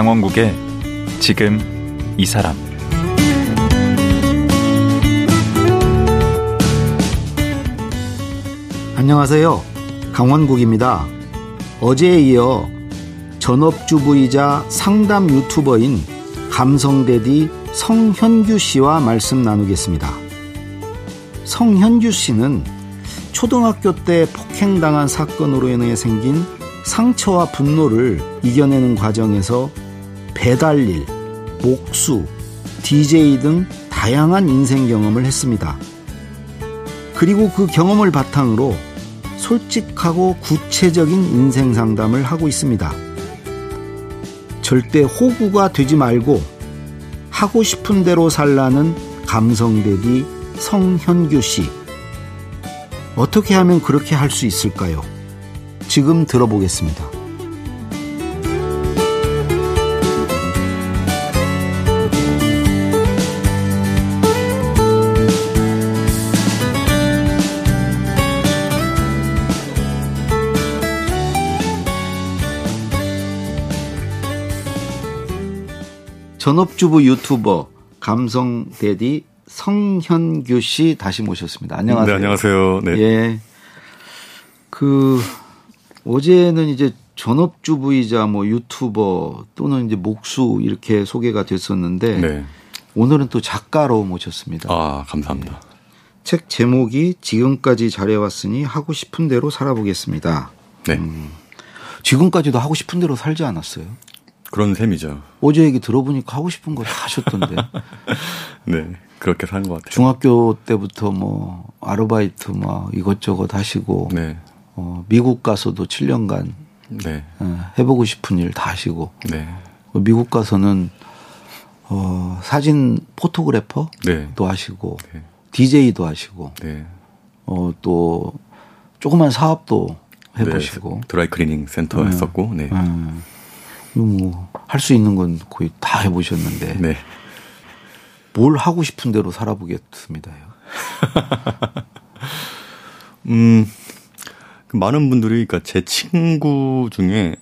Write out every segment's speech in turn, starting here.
강원국의 지금 이 사람 안녕하세요. 강원국입니다. 어제에 이어 전업주부이자 상담 유튜버인 감성대디 성현규 씨와 말씀 나누겠습니다. 성현규 씨는 초등학교 때 폭행당한 사건으로 인해 생긴 상처와 분노를 이겨내는 과정에서 배달일, 목수, DJ 등 다양한 인생 경험을 했습니다. 그리고 그 경험을 바탕으로 솔직하고 구체적인 인생 상담을 하고 있습니다. 절대 호구가 되지 말고 하고 싶은 대로 살라는 감성대디 성현규 씨. 어떻게 하면 그렇게 할 수 있을까요? 지금 들어보겠습니다. 전업주부 유튜버 감성 대디 성현규 씨 다시 모셨습니다. 안녕하세요. 네, 안녕하세요. 네. 예. 그 어제는 이제 전업주부이자 뭐 유튜버 또는 이제 목수 이렇게 소개가 됐었는데 네. 오늘은 또 작가로 모셨습니다. 아, 감사합니다. 책 제목이 지금까지 잘해왔으니 하고 싶은 대로 살아보겠습니다. 네. 음. 지금까지도 하고 싶은 대로 살지 않았어요? 그런 셈이죠. 어제 얘기 들어보니까 하고 싶은 거 다 하셨던데. 네. 그렇게 사는 것 같아요. 중학교 때부터 뭐 아르바이트 뭐 이것저것 하시고 네. 어, 미국 가서도 7년간 네. 어, 해보고 싶은 일 다 하시고 네. 미국 가서는 어, 사진 photographer도 네. 하시고 네. DJ도 하시고 네. 어, 또 조그만 사업도 해보시고 네. 드라이 클리닝 센터 했었고, 네. 음, 뭐 할 수 있는 건 거의 다 해보셨는데 네. 뭘 하고 싶은 대로 살아보겠습니다요. 음, 그 많은 분들이, 그러니까 제 친구 중에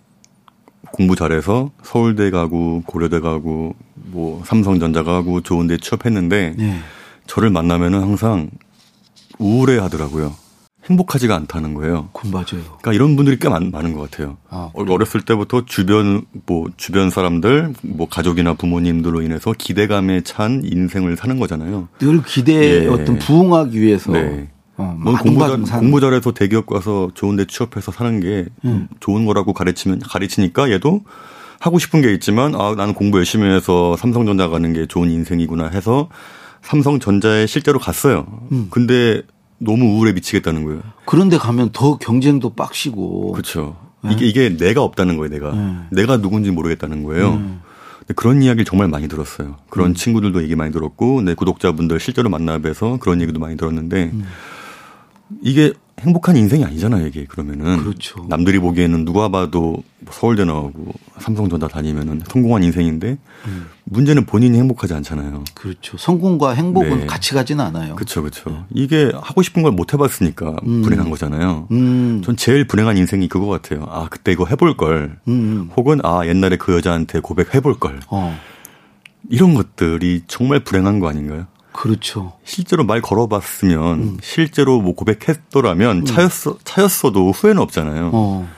공부 잘해서 서울대 가고, 고려대 가고, 뭐, 삼성전자 가고, 좋은데 취업했는데, 네. 저를 만나면은 항상 우울해 하더라고요. 행복하지가 않다는 거예요. 그건 맞아요. 그러니까 이런 분들이 꽤 많, 많은 것 같아요. 아, 어, 어렸을 때부터 주변 뭐 주변 사람들 뭐 가족이나 부모님들로 인해서 기대감에 찬 인생을 사는 거잖아요. 늘 기대에 예. 어떤 부응하기 위해서 네. 어, 뭐 공부, 잘, 산- 공부 잘해서 대기업 가서 좋은데 취업해서 사는 게 음. 좋은 거라고 가르치면 가르치니까 얘도 하고 싶은 게 있지만 아 나는 공부 열심히 해서 삼성전자 가는 게 좋은 인생이구나 해서 삼성전자에 실제로 갔어요. 음. 근데 너무 우울에 미치겠다는 거예요. 그런데 가면 더 경쟁도 빡시고 그렇죠. 이게 이게 내가 없다는 거예요. 내가 네. 내가 누군지 모르겠다는 거예요. 음. 근데 그런 이야기를 정말 많이 들었어요. 그런 친구들도 얘기 많이 들었고, 내 구독자분들 실제로 만나 뵈서 그런 얘기도 많이 들었는데, 음. 이게 행복한 인생이 아니잖아요, 이게 그러면은. 그렇죠. 남들이 보기에는 누가 봐도 뭐 서울대 나오고 삼성전자 다니면은 성공한 인생인데, 음. 문제는 본인이 행복하지 않잖아요. 그렇죠. 성공과 행복은 네. 같이 가지는 않아요. 그렇죠, 그렇죠. 이게 하고 싶은 걸 못 해봤으니까 음. 불행한 거잖아요. 음, 전 제일 불행한 인생이 그거 같아요. 아, 그때 이거 해볼 걸. 음, 음. 혹은 아, 옛날에 그 여자한테 고백해볼 걸. 어, 이런 것들이 정말 불행한 거 아닌가요? 그렇죠. 실제로 말 걸어봤으면 음. 실제로 뭐 고백했더라면 차였어 차였어도 후회는 없잖아요. 어.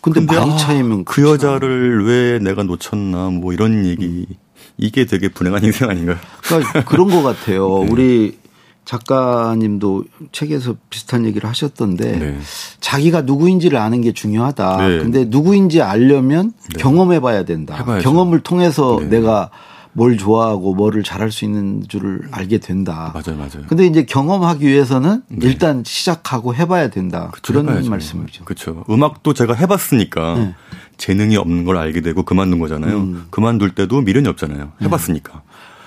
근데, 많이 아, 차이면 그 않아요. 여자를 왜 내가 놓쳤나 뭐 이런 얘기 이게 되게 불행한 인생 아닌가요? 그러니까 그런 것 같아요. 네. 우리 작가님도 책에서 비슷한 얘기를 하셨던데 네. 자기가 누구인지를 아는 게 중요하다. 네. 근데 누구인지 알려면 경험해 봐야 된다. 해봐야죠. 경험을 통해서 네. 내가 뭘 좋아하고 뭐를 잘할 수 있는 줄을 알게 된다. 맞아요, 맞아요. 근데 이제 경험하기 위해서는 네. 일단 시작하고 해봐야 된다. 그쵸, 그런 해봐야죠. 말씀이죠. 그렇죠. 음악도 제가 해봤으니까 네. 재능이 없는 걸 알게 되고 그만둔 거잖아요. 음. 그만둘 때도 미련이 없잖아요. 해봤으니까.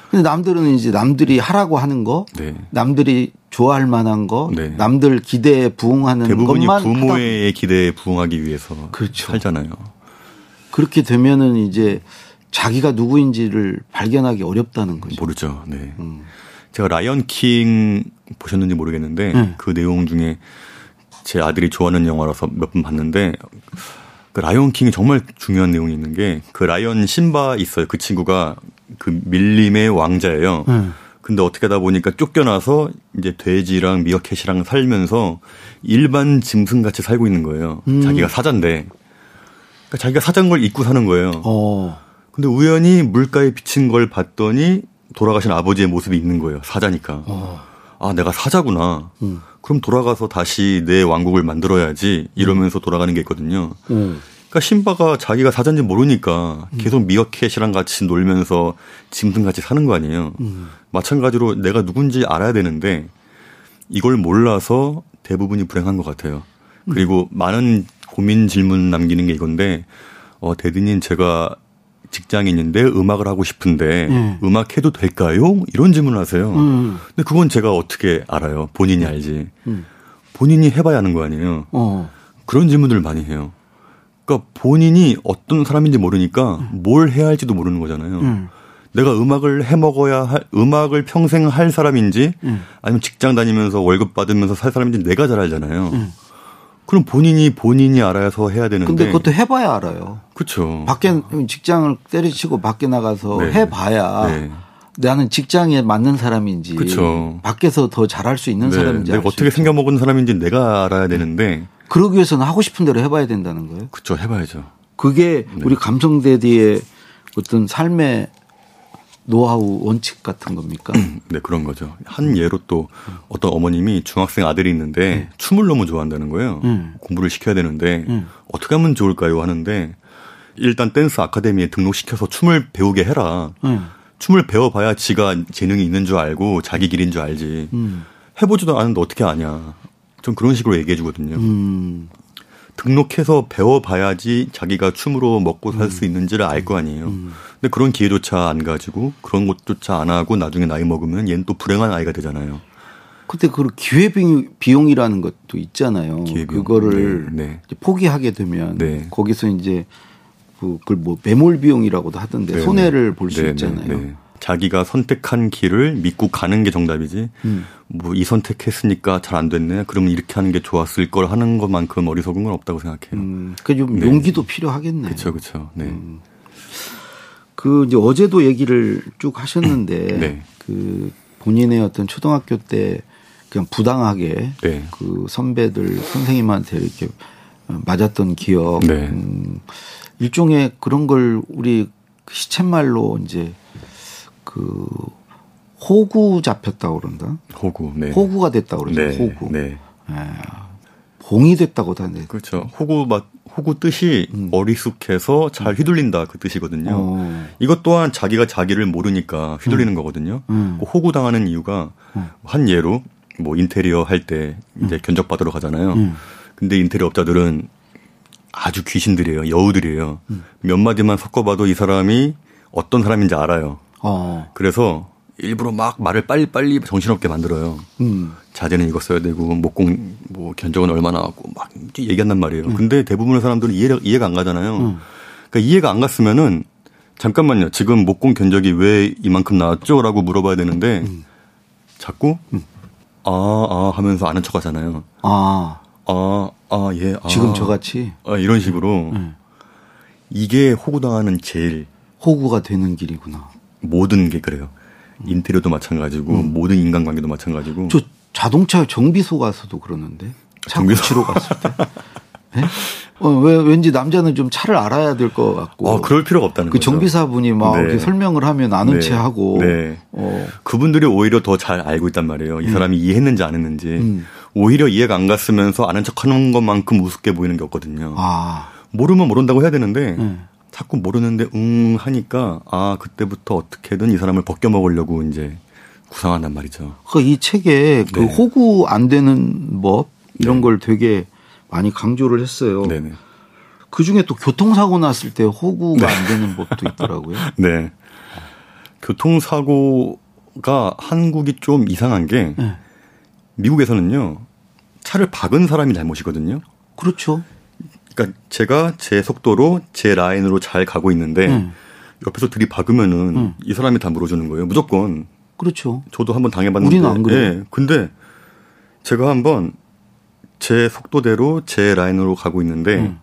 근데 남들은 이제 남들이 하라고 하는 거, 네. 남들이 좋아할 만한 거, 네. 남들 기대에 부응하는 대부분이 것만 하다 부모의 기대에 부응하기 위해서 그렇죠. 살잖아요. 그렇게 되면은 이제 자기가 누구인지를 발견하기 어렵다는 거죠. 모르죠. 네. 음. 제가 라이언 킹 보셨는지 모르겠는데 네. 그 내용 중에 제 아들이 좋아하는 영화라서 몇 번 봤는데 그그 라이온 킹이 정말 중요한 내용이 있는 게 그 라이언 신바 있어요. 그 친구가 그 밀림의 왕자예요. 음. 근데 어떻게 하다 보니까 쫓겨나서 이제 돼지랑 미어캣이랑 살면서 일반 짐승 같이 살고 있는 거예요. 음. 자기가 사자인데. 그러니까 자기가 사자인 걸 잊고 사는 거예요. 어. 근데 우연히 물가에 비친 걸 봤더니 돌아가신 아버지의 모습이 있는 거예요. 사자니까. 어. 아, 내가 사자구나. 음. 그럼 돌아가서 다시 내 왕국을 만들어야지 이러면서 돌아가는 게 있거든요. 음. 그러니까 신바가 자기가 사자인지 모르니까 계속 미어캣이랑 같이 놀면서 짐승 같이 사는 거 아니에요. 음. 마찬가지로 내가 누군지 알아야 되는데 이걸 몰라서 대부분이 불행한 것 같아요. 그리고 많은 고민 질문 남기는 게 이건데 어 대디님 제가 직장인인데 음악을 하고 싶은데 네. 음악 해도 될까요? 이런 질문을 하세요. 음. 근데 그건 제가 어떻게 알아요? 본인이 알지. 음. 본인이 해봐야 하는 거 아니에요. 어. 그런 질문들을 많이 해요. 그러니까 본인이 어떤 사람인지 모르니까 뭘 해야 할지도 모르는 거잖아요. 음. 내가 음악을 해 먹어야 할 음악을 평생 할 사람인지 음. 아니면 직장 다니면서 월급 받으면서 살 사람인지 내가 잘 알잖아요. 음. 그럼 본인이 본인이 알아서 해야 되는데. 근데 그것도 해봐야 알아요. 그렇죠. 밖에 직장을 때려치고 밖에 나가서 네. 해봐야 네. 나는 직장에 맞는 사람인지 그쵸. 밖에서 더 잘할 수 있는 네, 사람인지 내가 어떻게 있죠. 생겨 먹은 사람인지 내가 알아야 되는데 그러기 위해서는 하고 싶은 대로 해봐야 된다는 거예요. 그쵸 해봐야죠. 그게 네. 우리 감성대디의 어떤 삶의 노하우 원칙 같은 겁니까? 네 그런 거죠. 한 예로 또 어떤 어머님이 중학생 아들이 있는데 춤을 너무 좋아한다는 거예요. 음. 공부를 시켜야 되는데 음. 어떻게 하면 좋을까요 하는데 일단 댄스 아카데미에 등록시켜서 춤을 배우게 해라. 음. 춤을 배워봐야 지가 재능이 있는 줄 알고 자기 길인 줄 알지. 음. 해보지도 않았는데 어떻게 아냐. 좀 그런 식으로 얘기해 주거든요. 음. 등록해서 배워봐야지 자기가 춤으로 먹고 살수 있는지를 알 거 아니에요. 근데 그런 기회조차 안 가지고 그런 것조차 안 하고 나중에 나이 먹으면 얘는 또 불행한 아이가 되잖아요. 근데 그 기회 비용이라는 것도 있잖아요. 기회비용. 그거를 네, 네. 포기하게 되면 네. 거기서 이제 그- 그걸 뭐 매몰 비용이라고도 하던데 네, 손해를 볼수 네, 네, 있잖아요. 네. 자기가 선택한 길을 믿고 가는 게 정답이지. 음. 뭐이 선택했으니까 잘 안 됐네. 그러면 이렇게 하는 게 좋았을 걸 하는 것만큼 어리석은 건 없다고 생각해요. 음, 그좀 네. 용기도 필요하겠네. 그렇죠, 그렇죠. 네. 그 이제 어제도 얘기를 쭉 하셨는데 네. 그 본인의 어떤 초등학교 때 그냥 부당하게 네. 그 선배들 선생님한테 이렇게 맞았던 기억 네. 음, 일종의 그런 걸 우리 시쳇말로 이제 그 호구 잡혔다고 그런다. 호구. 네. 호구가 됐다고 그러죠. 네. 호구. 네. 예. 봉이 됐다고도 하는데. 그렇죠. 호구 맛 호구 뜻이 어리숙해서 잘 휘둘린다 그 뜻이거든요. 음. 어. 이것 또한 자기가 자기를 모르니까 휘둘리는 거거든요. 음. 그 호구 당하는 이유가 한 예로 뭐 인테리어 할 때 이제 견적 받으러 가잖아요. 음. 근데 인테리어 업자들은 아주 귀신들이에요. 여우들이에요. 음. 몇 마디만 섞어봐도 이 사람이 어떤 사람인지 알아요. 어. 그래서 일부러 막 말을 빨리빨리 정신없게 만들어요. 음. 자재는 이거 써야 되고 목공 뭐 견적은 얼마나 하고 막 얘기한단 말이에요. 음. 근데 대부분의 사람들은 이해가, 이해가 안 가잖아요. 그러니까 이해가 안 갔으면은 잠깐만요. 지금 목공 견적이 왜 이만큼 나왔죠?라고 물어봐야 되는데 음. 자꾸 아 아 하면서 아는 척 하잖아요. 아. 아 아 예. 아, 지금 저같이 아, 이런 식으로 음. 이게 호구당하는 제일 호구가 되는 길이구나. 모든 게 그래요. 인테리어도 마찬가지고 모든 인간관계도 마찬가지고 음. 저 자동차 정비소 가서도 그러는데 차? 고치러 갔을 때. 예? 어, 왜 왠지 남자는 좀 차를 알아야 될 것 같고. 아, 그럴 필요가 없다는 그 거죠. 정비사분이 막 네. 이렇게 설명을 하면 아는 네. 체 하고. 네. 어. 그분들이 오히려 더 잘 알고 있단 말이에요. 이 사람이 이해했는지 안 했는지. 음. 오히려 이해가 안 갔으면서 아는 척 하는 것만큼 우습게 보이는 게 없거든요. 아. 모르면 모른다고 해야 되는데 네. 자꾸 모르는데 응 하니까 아, 그때부터 어떻게든 이 사람을 벗겨 먹으려고 이제 구상한단 말이죠. 그이 책에 그 네. 호구 안 되는 법 이런 네. 걸 되게 많이 강조를 했어요. 네네. 그 중에 또 교통사고 났을 때 호구가 안 되는 법도 있더라고요. 네. 교통사고가 한국이 좀 이상한 게 네. 미국에서는요. 차를 박은 사람이 잘못이거든요. 그렇죠. 그러니까 제가 제 속도로 제 라인으로 잘 가고 있는데 음. 옆에서 들이박으면은 음. 이 사람이 다 물어주는 거예요. 무조건. 그렇죠. 저도 한번 당해봤는데. 우리는 안 그래요. 예. 근데 제가 한번 제 속도대로 제 라인으로 가고 있는데 음.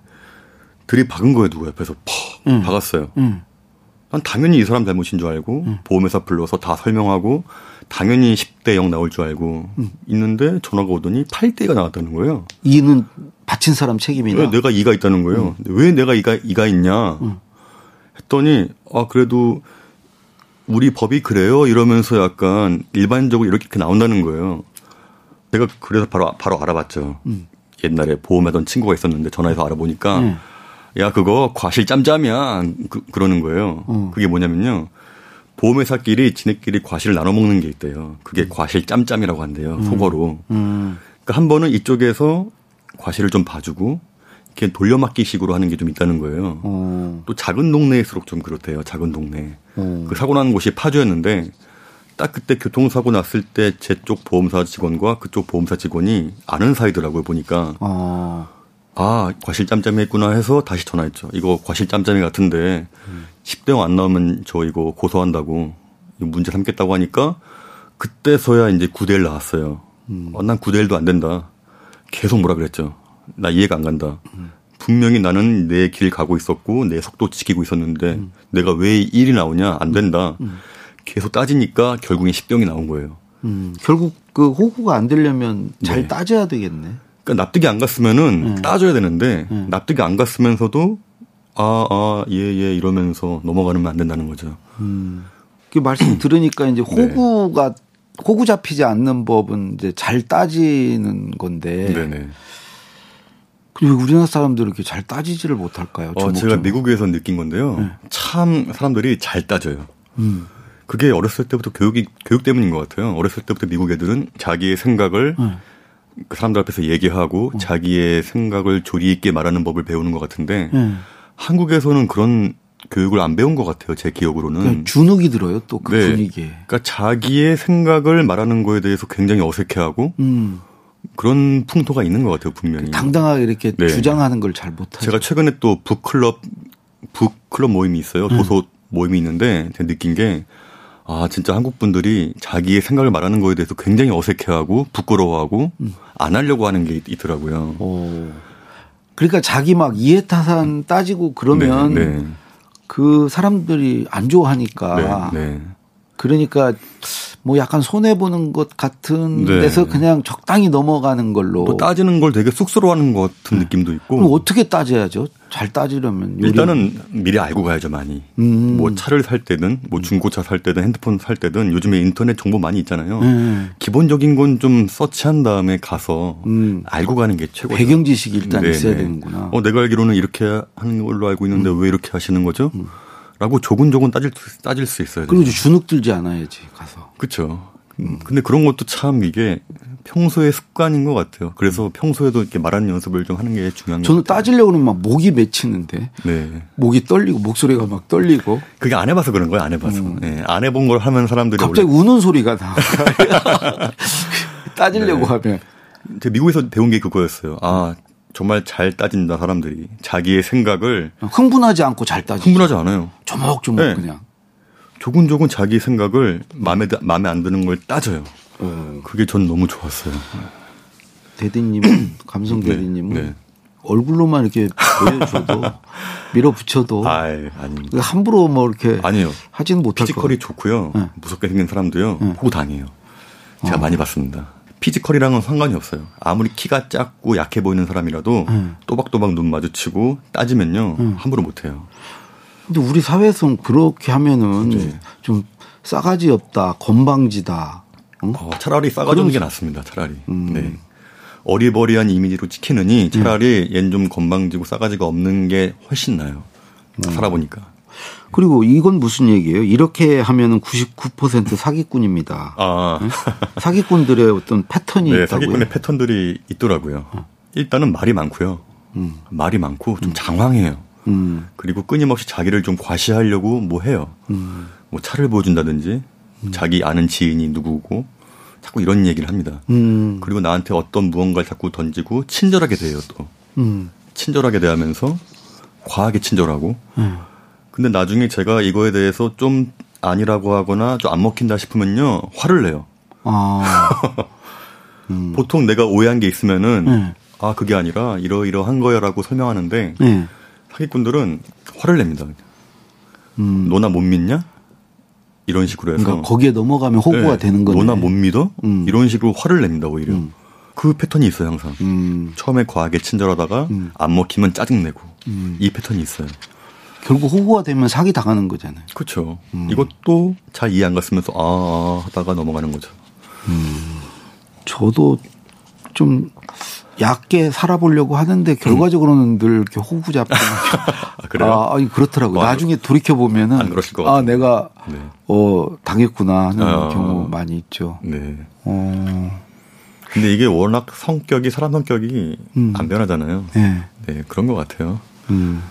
들이박은 거예요, 누가 옆에서 퍽 음. 박았어요. 음. 난 당연히 이 사람 잘못인 줄 알고 음. 보험회사 불러서 다 설명하고 당연히 10대 0 나올 줄 알고 음. 있는데 전화가 오더니 8대가 나왔다는 거예요. 이는 바친 사람 책임이다. 왜 내가 이가 있다는 거예요. 왜 내가 이가 이가 있냐 했더니 아 그래도 우리 법이 그래요 이러면서 약간 일반적으로 이렇게 나온다는 거예요. 내가 그래서 바로 바로 알아봤죠. 옛날에 보험하던 친구가 있었는데 전화해서 알아보니까 음. 야 그거 과실 짬짬이야 그, 러는 거예요. 음. 그게 뭐냐면요. 보험회사끼리 지네끼리 과실을 나눠 먹는 게 있대요. 그게 과실 짬짬이라고 한대요. 속어로. 음. 그러니까 한 번은 이쪽에서 과실을 좀 봐주고 이렇게 돌려막기식으로 하는 게 좀 있다는 거예요. 어. 또 작은 동네일수록 좀 그렇대요. 작은 동네. 어. 그 사고 난 곳이 파주였는데 딱 그때 교통사고 났을 때 제 쪽 보험사 직원과 그쪽 보험사 직원이 아는 사이더라고요. 보니까 어. 아 과실 짬짬이 했구나 해서 다시 전화했죠. 이거 과실 짬짬이 같은데 10대형 안 나오면 저 이거 고소한다고 문제 삼겠다고 하니까 그때서야 이제 9대1 나왔어요. 어, 난 9대1도 안 된다. 계속 뭐라 그랬죠. 나 이해가 안 간다. 분명히 나는 내 길 가고 있었고 내 속도 지키고 있었는데 내가 왜 1이 나오냐 안 된다. 계속 따지니까 결국엔 10대형이 나온 거예요. 음. 결국 그 호구가 안 되려면 잘 네. 따져야 되겠네. 그러니까 납득이 안 갔으면은 음. 따져야 되는데 음. 납득이 안 갔으면서도 아, 아, 예, 예 이러면서 넘어가면 안 된다는 거죠. 그 말씀 들으니까 이제 호구가 호구 잡히지 않는 법은 이제 잘 따지는 건데. 네네. 왜 우리나라 사람들은 이렇게 잘 따지지를 못할까요? 어, 제가. 미국에서 느낀 건데요. 네. 참 사람들이 잘 따져요. 음. 그게 어렸을 때부터 교육이, 교육 때문인 것 같아요. 어렸을 때부터 미국 애들은 자기의 생각을 네. 그 사람들 앞에서 얘기하고 자기의 생각을 조리 있게 말하는 법을 배우는 것 같은데 네. 한국에서는 그런 교육을 안 배운 것 같아요. 제 기억으로는. 그냥 주눅이 들어요. 또그 네. 분위기에. 그러니까 자기의 생각을 말하는 거에 대해서 굉장히 어색해하고 음. 그런 풍토가 있는 것 같아요, 분명히. 당당하게 이렇게 네. 주장하는 걸 잘 못하죠. 제가 최근에 또 북클럽 북클럽 모임이 있어요. 도서 모임이 있는데 제가 느낀 게 아, 진짜 한국 분들이 자기의 생각을 말하는 거에 대해서 굉장히 어색해하고 부끄러워하고 안 하려고 하는 게 있- 있더라고요. 오. 그러니까 자기 막 이해타산 따지고 그러면 네, 네. 그 사람들이 안 좋아하니까 네, 네. 그러니까 뭐 약간 손해 보는 것 같은 네. 데서 그냥 적당히 넘어가는 걸로. 또 따지는 걸 되게 쑥스러워하는 것 같은 느낌도 있고. 그럼 어떻게 따져야죠? 잘 따지려면 일단은 미리 알고 가야죠 많이. 음. 뭐 차를 살 때든 뭐 중고차 살 때든 핸드폰 살 때든 요즘에 인터넷 정보 많이 있잖아요. 음. 기본적인 건 좀 서치한 다음에 가서 음. 알고 가는 게 최고죠. 배경 지식이 일단 네, 있어야 네. 되는구나. 어, 내가 알기로는 이렇게 하는 걸로 알고 있는데 음. 왜 이렇게 하시는 거죠? 라고 조근조근 따질, 수- 따질 수 있어요. 그리고 이제 주눅 들지 않아야지 가서. 그렇죠. 근데 그런 것도 참 이게 평소의 습관인 것 같아요. 그래서 평소에도 이렇게 말하는 연습을 좀 하는 게 중요한 것 저는 같아요. 따지려고 그러면 막 목이 맺히는데 네. 목이 떨리고 목소리가 막 떨리고 그게 안 해봐서 그런 거예요. 안 해봐서. 예, 안 해본 걸 하면 사람들이 음. 갑자기 원래 우는 소리가 나. 따지려고 네. 하면 제가 미국에서 배운 게 그거였어요. 아 정말 잘 따진다 사람들이 자기의 생각을 흥분하지 않고 잘 따지. 흥분하지 않아요. 조목조목 네. 그냥. 조근조근 자기 생각을 마음에 드- 마음에 안 드는 걸 따져요. 어. 그게 전 너무 좋았어요. 대디님, 감성 네, 대디님은 네. 얼굴로만 이렇게 보여줘도 밀어붙여도 아 아닙니다. 함부로 뭐 이렇게 아니요. 하지는 못할 것 피지컬이. 좋고요. 네. 무섭게 생긴 사람도요. 호구 다니에요. 제가 어. 많이 봤습니다. 피지컬이랑은 상관이 없어요. 아무리 키가 작고 약해 보이는 사람이라도 음. 또박또박 눈 마주치고 따지면요. 함부로 못해요. 근데 우리 사회에서는 그렇게 하면은 네. 좀 싸가지 없다, 건방지다. 응? 어, 차라리 싸가지는 그런- 게 낫습니다. 차라리. 음. 네. 어리버리한 이미지로 찍히느니 차라리 얜좀 건방지고 싸가지가 없는 게 훨씬 나아요. 음. 살아보니까. 그리고 이건 무슨 얘기예요? 이렇게 하면은 99% 사기꾼입니다. 아, 사기꾼들의 어떤 패턴이 네, 있다고요? 사기꾼의 패턴들이 있더라고요. 일단은 말이 많고요. 말이 많고 좀 장황해요. 음, 그리고 끊임없이 자기를 좀 과시하려고 뭐 해요. 음. 뭐 차를 보여준다든지 자기 아는 지인이 누구고 자꾸 이런 얘기를 합니다. 음, 그리고 나한테 어떤 무언가를 자꾸 던지고 친절하게 대해요 또. 음, 친절하게 대하면서 과하게 친절하고 음. 근데 나중에 제가 이거에 대해서 좀 아니라고 하거나 좀 안 먹힌다 싶으면요 화를 내요. 아, 보통 내가 오해한 게 있으면은 네. 아 그게 아니라 이러이러한 거야라고 설명하는데 네. 사기꾼들은 화를 냅니다. 음. 너나 못 믿냐? 이런 식으로 해서 그러니까 거기에 넘어가면 호구가 네, 되는 거네. 너나 못 믿어? 음. 이런 식으로 화를 냅니다 오히려. 음. 그 패턴이 있어요 항상. 음. 처음에 과하게 친절하다가 음. 안 먹히면 짜증 내고 음. 이 패턴이 있어요. 결국 호구가 되면 사기 당하는 거잖아요. 그렇죠. 음. 이것도 잘 이해 안 갔으면서 아, 아 하다가 넘어가는 거죠. 저도 좀 얕게 살아보려고 하는데 결과적으로는 늘 이렇게 호구 잡고 아, 그래요? 아, 아니 그렇더라고요. 어, 나중에 돌이켜 보면은 안 그러실 것 아. 내가 네. 어 당했구나 하는 어. 경우 많이 있죠. 네. 어, 근데 이게 워낙 성격이 사람 성격이 음. 안 변하잖아요. 네. 네, 그런 것 같아요. 음.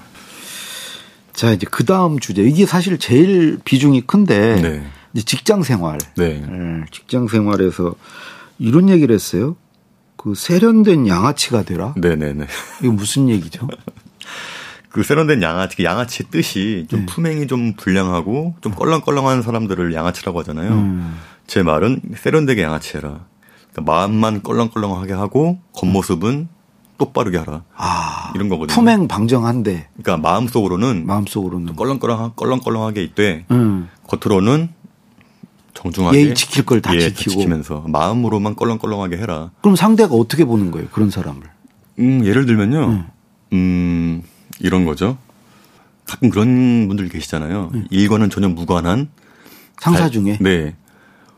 자 이제 그 다음 주제 이게 사실 제일 비중이 큰데 네. 이제 직장 생활. 네. 예, 직장 생활에서 이런 얘기를 했어요. 그 세련된 양아치가 되라. 네, 네, 네. 이게 무슨 얘기죠? 그 세련된 양아치, 그 양아치의 뜻이 좀 네. 품행이 좀 불량하고 좀 껄렁껄렁한 사람들을 양아치라고 하잖아요. 음. 제 말은 세련되게 양아치해라. 그러니까 마음만 껄렁껄렁하게 하고 겉모습은 똑바르게 하라. 아, 이런 거거든요. 품행 방정한데 그러니까 마음속으로는 마음속으로는 껄렁껄렁 껄렁껄렁하게 있되 음. 겉으로는 정중하게 예의 지킬 걸다 예, 지키고. 지키면서 마음으로만 껄렁껄렁하게 해라. 그럼 상대가 어떻게 보는 거예요? 그런 사람을. 음, 예를 들면요. 음. 음, 이런 거죠. 가끔 그런 분들 계시잖아요. 일과는 전혀 무관한 음. 상사 잘- 중에 네.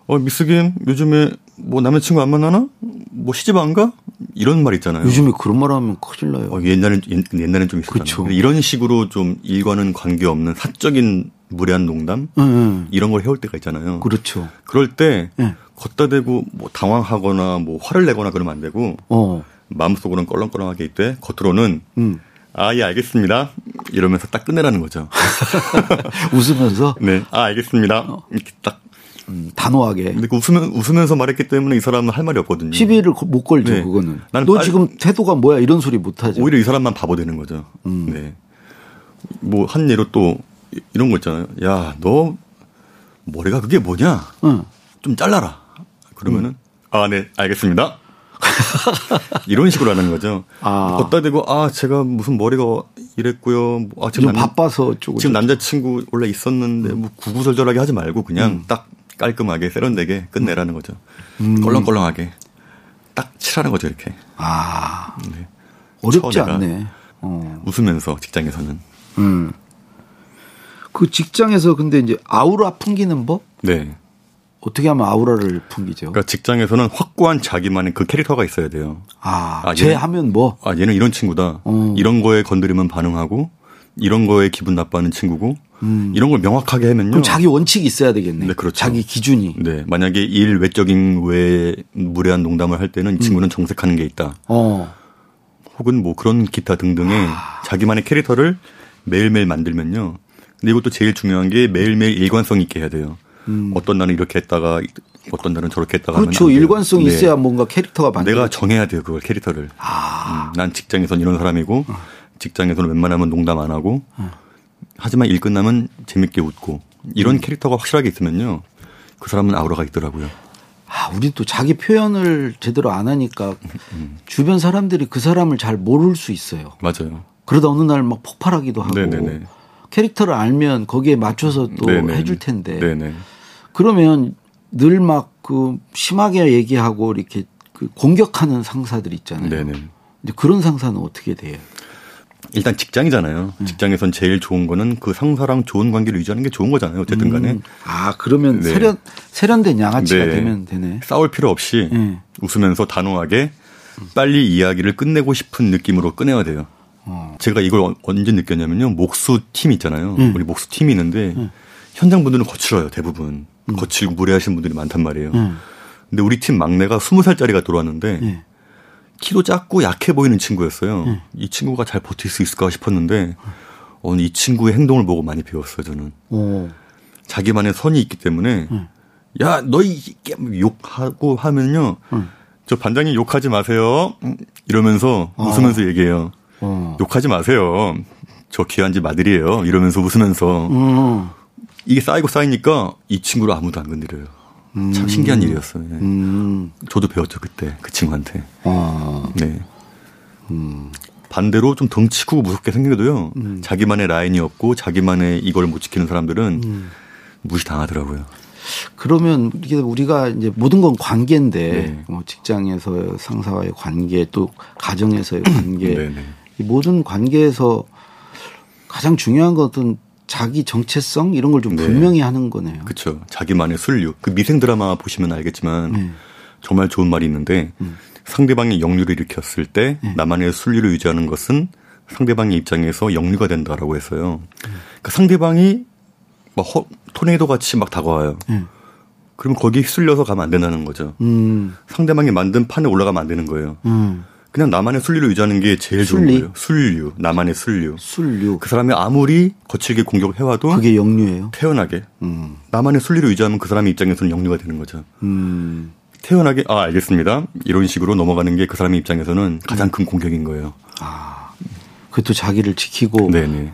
어, 미스 김 요즘에 뭐 남자친구 안 만나나? 뭐 시집 안 가? 이런 말 있잖아요. 요즘에 그런 말 하면 큰일 나요. 어, 옛날엔 옛- 옛날엔 좀. 근데 이런 식으로 좀 일과는 관계없는 사적인 무례한 농담 응, 응. 이런 걸 해올 때가 있잖아요. 그렇죠. 그럴 때 예. 걷다 대고 뭐 당황하거나 뭐 화를 내거나 그러면 안 되고 어. 마음속으로는 껄렁껄렁하게 있대 겉으로는 음. 아, 예, 알겠습니다. 이러면서 딱 끝내라는 거죠. 웃으면서 네. 아, 알겠습니다. 어. 이렇게 딱. 음, 단호하게 근데 그 웃으면, 웃으면서 말했기 때문에 이 사람은 할 말이 없거든요. 시비를 거- 못 걸죠. 네. 그거는. 너 빨리- 지금 태도가 뭐야 이런 소리 못 하죠. 오히려 이 사람만 바보 되는 거죠. 음. 네. 뭐, 한 예로 또, 이- 이런 거 있잖아요. 야, 너, 머리가 그게 뭐냐? 응. 좀 잘라라. 그러면은, 음. 아, 네, 알겠습니다. 이런 식으로 하는 거죠. 아. 걷다 대고, 아, 제가 무슨 머리가 이랬고요. 뭐, 아, 좀 지금 남- 바빠서 지금 남자친구 원래 있었는데 뭐 구구절절하게 하지 말고 그냥 음. 딱 깔끔하게 세련되게 끝내라는 거죠. 껄렁껄렁하게 딱 치라는 거죠 이렇게 아 네. 어렵지. 않네. 어. 웃으면서 직장에서는 음. 그 직장에서 근데 이제 아우라 풍기는 법 네. 어떻게 하면 아우라를 풍기죠? 그러니까 직장에서는 확고한 자기만의 그 캐릭터가 있어야 돼요. 아, 아, 쟤 하면 뭐? 아 얘는 이런 친구다. 어. 이런 거에 건드리면 반응하고 이런 거에 기분 나빠하는 친구고 음. 이런 걸 명확하게 하면요. 그럼 자기 원칙이 있어야 되겠네. 네, 그렇죠. 자기 기준이. 네 만약에 일 외적인 외에 무례한 농담을 할 때는 이 음. 친구는 정색하는 게 있다. 어. 혹은 뭐 그런 기타 등등의 아. 자기만의 캐릭터를 매일매일 만들면요. 근데 이것도 제일 중요한 게 매일매일 일관성 있게 해야 돼요. 어떤 날은 이렇게 했다가 어떤 날은 저렇게 했다가 음. 그렇죠. 일관성이 네. 있어야 뭔가 캐릭터가 만들. 내가 정해야 돼요. 그걸 캐릭터를. 아. 음, 난 직장에선 이런 사람이고 어. 직장에서는 웬만하면 농담 안 하고 하지만 일 끝나면 재밌게 웃고 이런 음. 캐릭터가 확실하게 있으면요. 그 사람은 아우라가 있더라고요. 아, 우리 또 자기 표현을 제대로 안 하니까 음. 주변 사람들이 그 사람을 잘 모를 수 있어요. 맞아요. 그러다 어느 날 막 폭발하기도 하고. 네네네. 캐릭터를 알면 거기에 맞춰서 또 네네. 해줄 텐데. 네네. 그러면 늘 막 그 심하게 얘기하고 이렇게 그 공격하는 상사들 있잖아요. 네네. 그런 상사는 어떻게 돼요? 일단 직장이잖아요. 음. 직장에선 제일 좋은 거는 그 상사랑 좋은 관계를 유지하는 게 좋은 거잖아요. 어쨌든 간에. 음. 아, 그러면 네. 세련, 세련된 양아치가 네. 되면 되네. 싸울 필요 없이 네. 웃으면서 단호하게 빨리 이야기를 끝내고 싶은 느낌으로 꺼내야 돼요. 어. 제가 이걸 어- 언제 느꼈냐면요. 목수 팀 있잖아요. 음. 우리 목수 팀이 있는데 현장 분들은 거칠어요. 대부분. 거칠고 무례하신 분들이 많단 말이에요. 음. 근데 우리 팀 막내가 20살짜리가 들어왔는데 예. 키도 작고 약해 보이는 친구였어요. 이 친구가 잘 버틸 수 있을까 싶었는데 오늘 이 친구의 행동을 보고 많이 배웠어요. 저는. 오. 자기만의 선이 있기 때문에 음. 야 너희 욕하고 하면요 음. 저 반장님 욕하지 마세요 음, 이러면서 웃으면서 얘기해요 어. 욕하지 마세요 저 귀한 집 아들이에요 이러면서 웃으면서 음. 이게 쌓이고 쌓이니까 이 친구를 아무도 안 건드려요 참 신기한 일이었어요 예. 음. 저도 배웠죠 그때 그 친구한테 아. 네 반대로 좀 덩치 크고 무섭게 생겨도요. 음. 자기만의 라인이 없고 자기만의 이걸 못 지키는 사람들은 음. 무시 당하더라고요. 그러면 이게 우리가 이제 모든 건 관계인데 네. 뭐 직장에서 상사와의 관계 또 가정에서의 관계 네, 네. 이 모든 관계에서 가장 중요한 것은 자기 정체성 이런 걸좀 네. 분명히 하는 거네요. 그렇죠. 자기만의 순류. 그 미생 드라마 보시면 알겠지만 네. 정말 좋은 말이 있는데 음. 상대방이 역류를 일으켰을 때 네. 나만의 순리를 유지하는 것은 상대방의 입장에서 역류가 된다라고 했어요. 네. 그러니까 상대방이 막 허, 토네이도 같이 막 다가와요. 네. 그럼 거기 휩쓸려서 가면 안 된다는 거죠. 음. 상대방이 만든 판에 올라가면 안 되는 거예요. 음. 그냥 나만의 순리를 유지하는 게 제일 순리? 좋은 거예요. 순류, 나만의 순류. 순류. 그 사람이 아무리 거칠게 공격을 해와도 그게 역류예요. 태연하게. 음. 나만의 순리를 유지하면 그 사람의 입장에서는 역류가 되는 거죠. 음. 태연하게 아 알겠습니다. 이런 식으로 넘어가는 게 그 사람의 입장에서는 가장 큰 공격인 거예요. 아, 그것도 자기를 지키고 네네.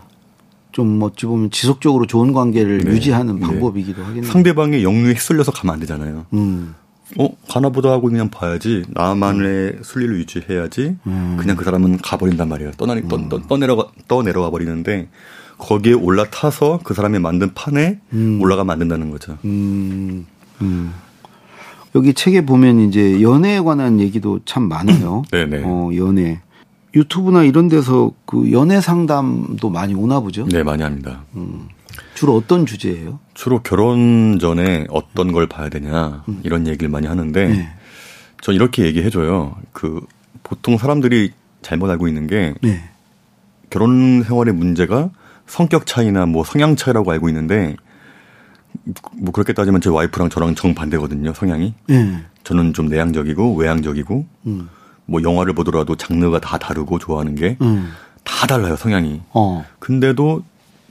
좀 어찌 보면 지속적으로 좋은 관계를 네. 유지하는 네. 방법이기도 네. 하겠네요. 상대방의 역류에 휩쓸려서 가면 안 되잖아요. 음. 어 가나보다 하고 그냥 봐야지 나만의 음. 순리를 유지해야지 음. 그냥 그 사람은 가버린단 말이에요. 떠나 떠, 떠, 떠내려 떠내려와 버리는데 거기에 올라타서 그 사람이 만든 판에 음. 올라가면 안 된다는 거죠. 음. 음. 여기 책에 보면 이제 연애에 관한 얘기도 참 많아요. 네네. 어, 연애. 유튜브나 이런 데서 그 연애 상담도 많이 오나 보죠? 네, 많이 합니다. 음. 주로 어떤 주제예요? 주로 결혼 전에 어떤 걸 봐야 되냐 음. 이런 얘기를 많이 하는데 네. 전 이렇게 얘기해 줘요. 그 보통 사람들이 잘못 알고 있는 게 네. 결혼 생활의 문제가 성격 차이나 뭐 성향 차이라고 알고 있는데 뭐 그렇게 따지면 제 와이프랑 저랑 정반대거든요, 성향이. 네. 저는 좀 내향적이고 외향적이고 음. 뭐 영화를 보더라도 장르가 다 다르고 좋아하는 게다 음. 달라요, 성향이. 어. 근데도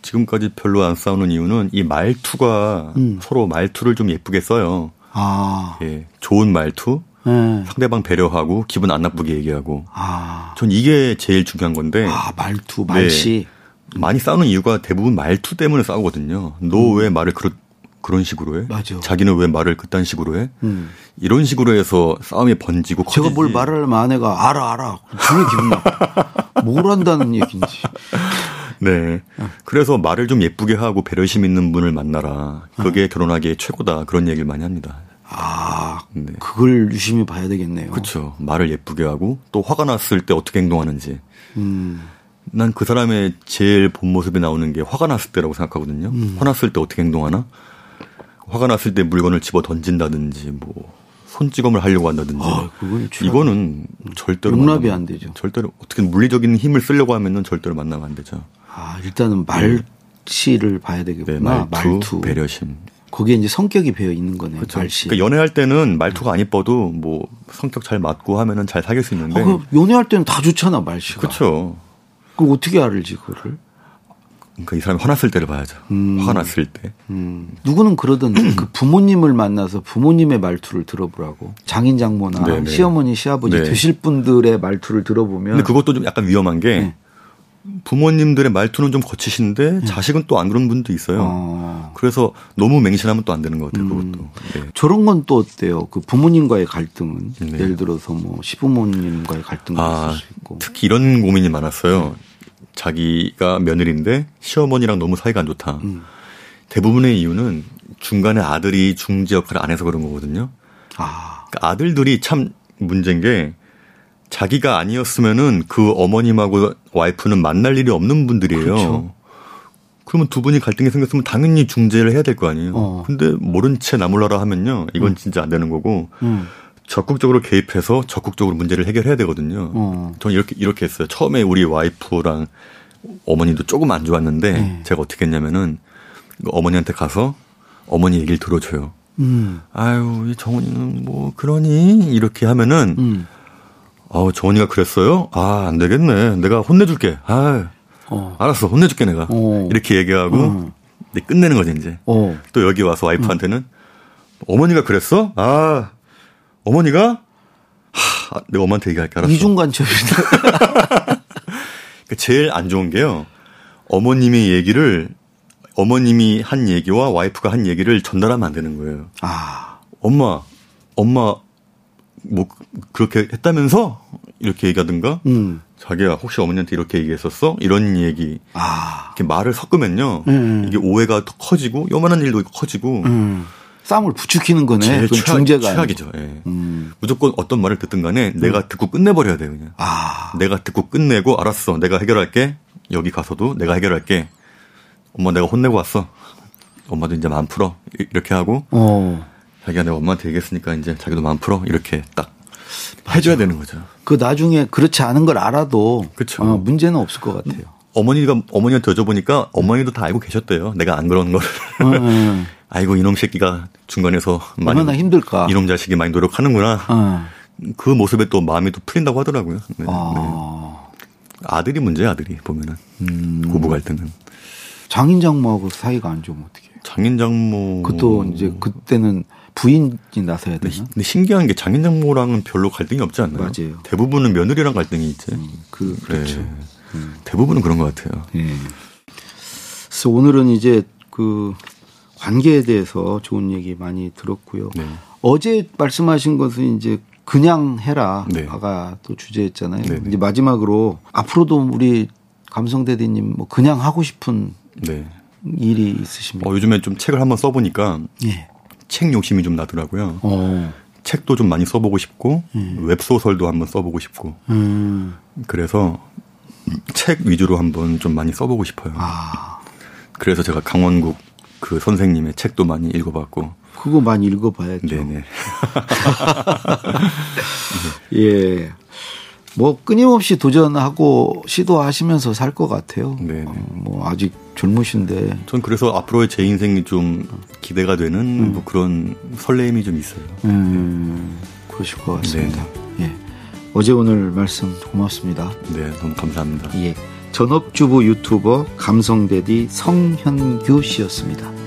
지금까지 별로 안 싸우는 이유는 이 말투가 음. 서로 말투를 좀 예쁘게 써요. 아. 예. 좋은 말투. 네. 상대방 배려하고 기분 안 나쁘게 얘기하고. 아. 전 이게 제일 중요한 건데. 아, 말투, 말씨. 네. 많이 싸우는 이유가 대부분 말투 때문에 싸우거든요. 너왜 음. 말을 그렇 그런 식으로 해? 맞아. 자기는 왜 말을 그딴 식으로 해? 음. 이런 식으로 해서 싸움이 번지고 커지지. 제가 뭘 말을 하면 아내가 알아 알아. 중에 기분 나빠. 뭘 한다는 얘기인지. 네. 그래서 말을 좀 예쁘게 하고 배려심 있는 분을 만나라. 그게 어. 결혼하기에 최고다. 그런 얘기를 많이 합니다. 아, 네. 그걸 유심히 봐야 되겠네요. 그렇죠. 말을 예쁘게 하고 또 화가 났을 때 어떻게 행동하는지. 음. 난 그 사람의 제일 본 모습이 나오는 게 화가 났을 때라고 생각하거든요. 음. 화났을 때 어떻게 행동하나? 화가 났을 때 물건을 집어 던진다든지 뭐 손찌검을 하려고 한다든지 아, 이거는 절대로 용납이 안 되죠. 절대로 어떻게 물리적인 힘을 쓰려고 하면은 절대로 만나면 안 되죠. 아 일단은 말치를 봐야 되겠구나. 네, 말투, 말투, 배려심. 거기에 이제 성격이 배어 있는 거네요. 그렇죠. 말씨. 그러니까 연애할 때는 말투가 안 이뻐도 뭐 성격 잘 맞고 하면은 잘 사귈 수 있는데. 어, 연애할 때는 다 좋잖아 말씨가. 그렇죠. 그 어떻게 알지 그거를? 그러니까 이 사람이 화났을 때를 봐야죠. 음. 화가 났을 때. 음. 누구는 그러던데 그 부모님을 만나서 부모님의 말투를 들어보라고. 장인 장모나 네네. 시어머니 시아버지 네. 되실 분들의 말투를 들어보면. 근데 그것도 좀 약간 위험한 게 네. 부모님들의 말투는 좀 거치신데 네. 자식은 또 안 그런 분도 있어요. 어. 그래서 너무 맹신하면 또 안 되는 것 같아요. 음. 그것도. 네. 저런 건 또 어때요? 그 부모님과의 갈등은 네. 예를 들어서 뭐 시부모님과의 갈등도 아, 있을 수 있고. 특히 이런 고민이 많았어요. 자기가 며느리인데 시어머니랑 너무 사이가 안 좋다. 음. 대부분의 이유는 중간에 아들이 중재 역할을 안 해서 그런 거거든요. 아. 그러니까 아들들이 참 문제인 게 자기가 아니었으면은 그 어머님하고 와이프는 만날 일이 없는 분들이에요. 그렇죠. 그러면 두 분이 갈등이 생겼으면 당연히 중재를 해야 될 거 아니에요. 어. 근데 모른 채 나몰라라 하면요. 이건 음. 진짜 안 되는 거고. 음. 적극적으로 개입해서 적극적으로 문제를 해결해야 되거든요. 어. 저는 이렇게 이렇게 했어요. 처음에 우리 와이프랑 어머니도 조금 안 좋았는데 네. 제가 어떻게 했냐면은 어머니한테 가서 어머니 얘기를 들어줘요. 음. 아유, 이 정원이는 뭐 그러니 이렇게 하면은 음. 어, 정원이가 그랬어요? 아, 안 되겠네. 내가 혼내줄게. 아, 어. 알았어, 혼내줄게 내가. 어. 이렇게 얘기하고 어. 끝내는 거지 이제. 어. 또 여기 와서 와이프한테는 음. 어머니가 그랬어? 아, 어머니가 하, 내가 엄마한테 얘기할게 알았어. 이중간첩이다. 그러니까 제일 안 좋은 게요. 어머님의 얘기를 어머님이 한 얘기와 와이프가 한 얘기를 전달하면 안 되는 거예요. 아. 엄마, 엄마 뭐 그렇게 했다면서 이렇게 얘기하든가 음. 자기야 혹시 어머니한테 이렇게 얘기했었어? 이런 얘기 아. 이렇게 말을 섞으면요 음. 이게 오해가 더 커지고 요만한 일도 커지고 음. 싸움을 부추기는 거네. 최악, 중재가 최악이죠. 예. 음. 무조건 어떤 말을 듣든 간에 내가 듣고 끝내버려야 돼요. 그냥. 아. 내가 듣고 끝내고 알았어. 내가 해결할게. 여기 가서도 내가 해결할게. 엄마 내가 혼내고 왔어. 엄마도 이제 마음 풀어. 이- 이렇게 하고 어. 자기가 내가 엄마한테 얘기했으니까 이제 자기도 마음 풀어. 이렇게 딱 해줘야 되는 거죠. 그 나중에 그렇지 않은 걸 알아도 그쵸. 어, 문제는 없을 것 같아요. 어머니가 어머니한테 여쭤보니까 어머니도 다 알고 계셨대요. 내가 안 그런 거를. 음. 아이고 이놈 새끼가 중간에서 많이 얼마나 힘들까. 이놈 자식이 많이 노력하는구나. 어. 그 모습에 또 마음이 또 풀린다고 하더라고요. 네, 네. 아. 아들이 문제야 아들이 보면은 음. 고부 갈등은 장인 장모하고 사이가 안 좋으면 어떻게? 장인 장모. 그것도 이제 그때는 부인이 나서야 근데, 되나? 시- 근데 신기한 게 장인 장모랑은 별로 갈등이 없지 않나요? 맞아요. 대부분은 며느리랑 갈등이 있지. 그 그렇죠. 네. 대부분은 그런 것 같아요. 예. 그래서 오늘은 이제 그 관계에 대해서 좋은 얘기 많이 들었고요. 네. 어제 말씀하신 것은 이제 그냥 해라. 네. 아가 또 주제였잖아요. 네, 네. 이제 마지막으로 앞으로도 우리 감성 대디님 뭐 그냥 하고 싶은 네. 일이 있으십니까? 어, 요즘에 좀 책을 한번 써보니까 예. 책 욕심이 좀 나더라고요. 어. 책도 좀 많이 써보고 싶고 웹소설도 한번 써보고 싶고 음. 그래서 책 위주로 한번 좀 많이 써보고 싶어요. 아. 그래서 제가 강원국 그 선생님의 책도 많이 읽어봤고 그거 많이 읽어봐야죠. 네네 예. 뭐 끊임없이 도전하고 시도하시면서 살 것 같아요. 네네. 어, 뭐 아직 젊으신데 전 그래서 앞으로의 제 인생이 좀 기대가 되는 뭐 그런 설레임이 좀 있어요. 음, 그러실 것 같습니다. 예. 어제 오늘 말씀 고맙습니다. 네, 너무 감사합니다. 예. 전업주부 유튜버 감성대디 성현규 씨였습니다.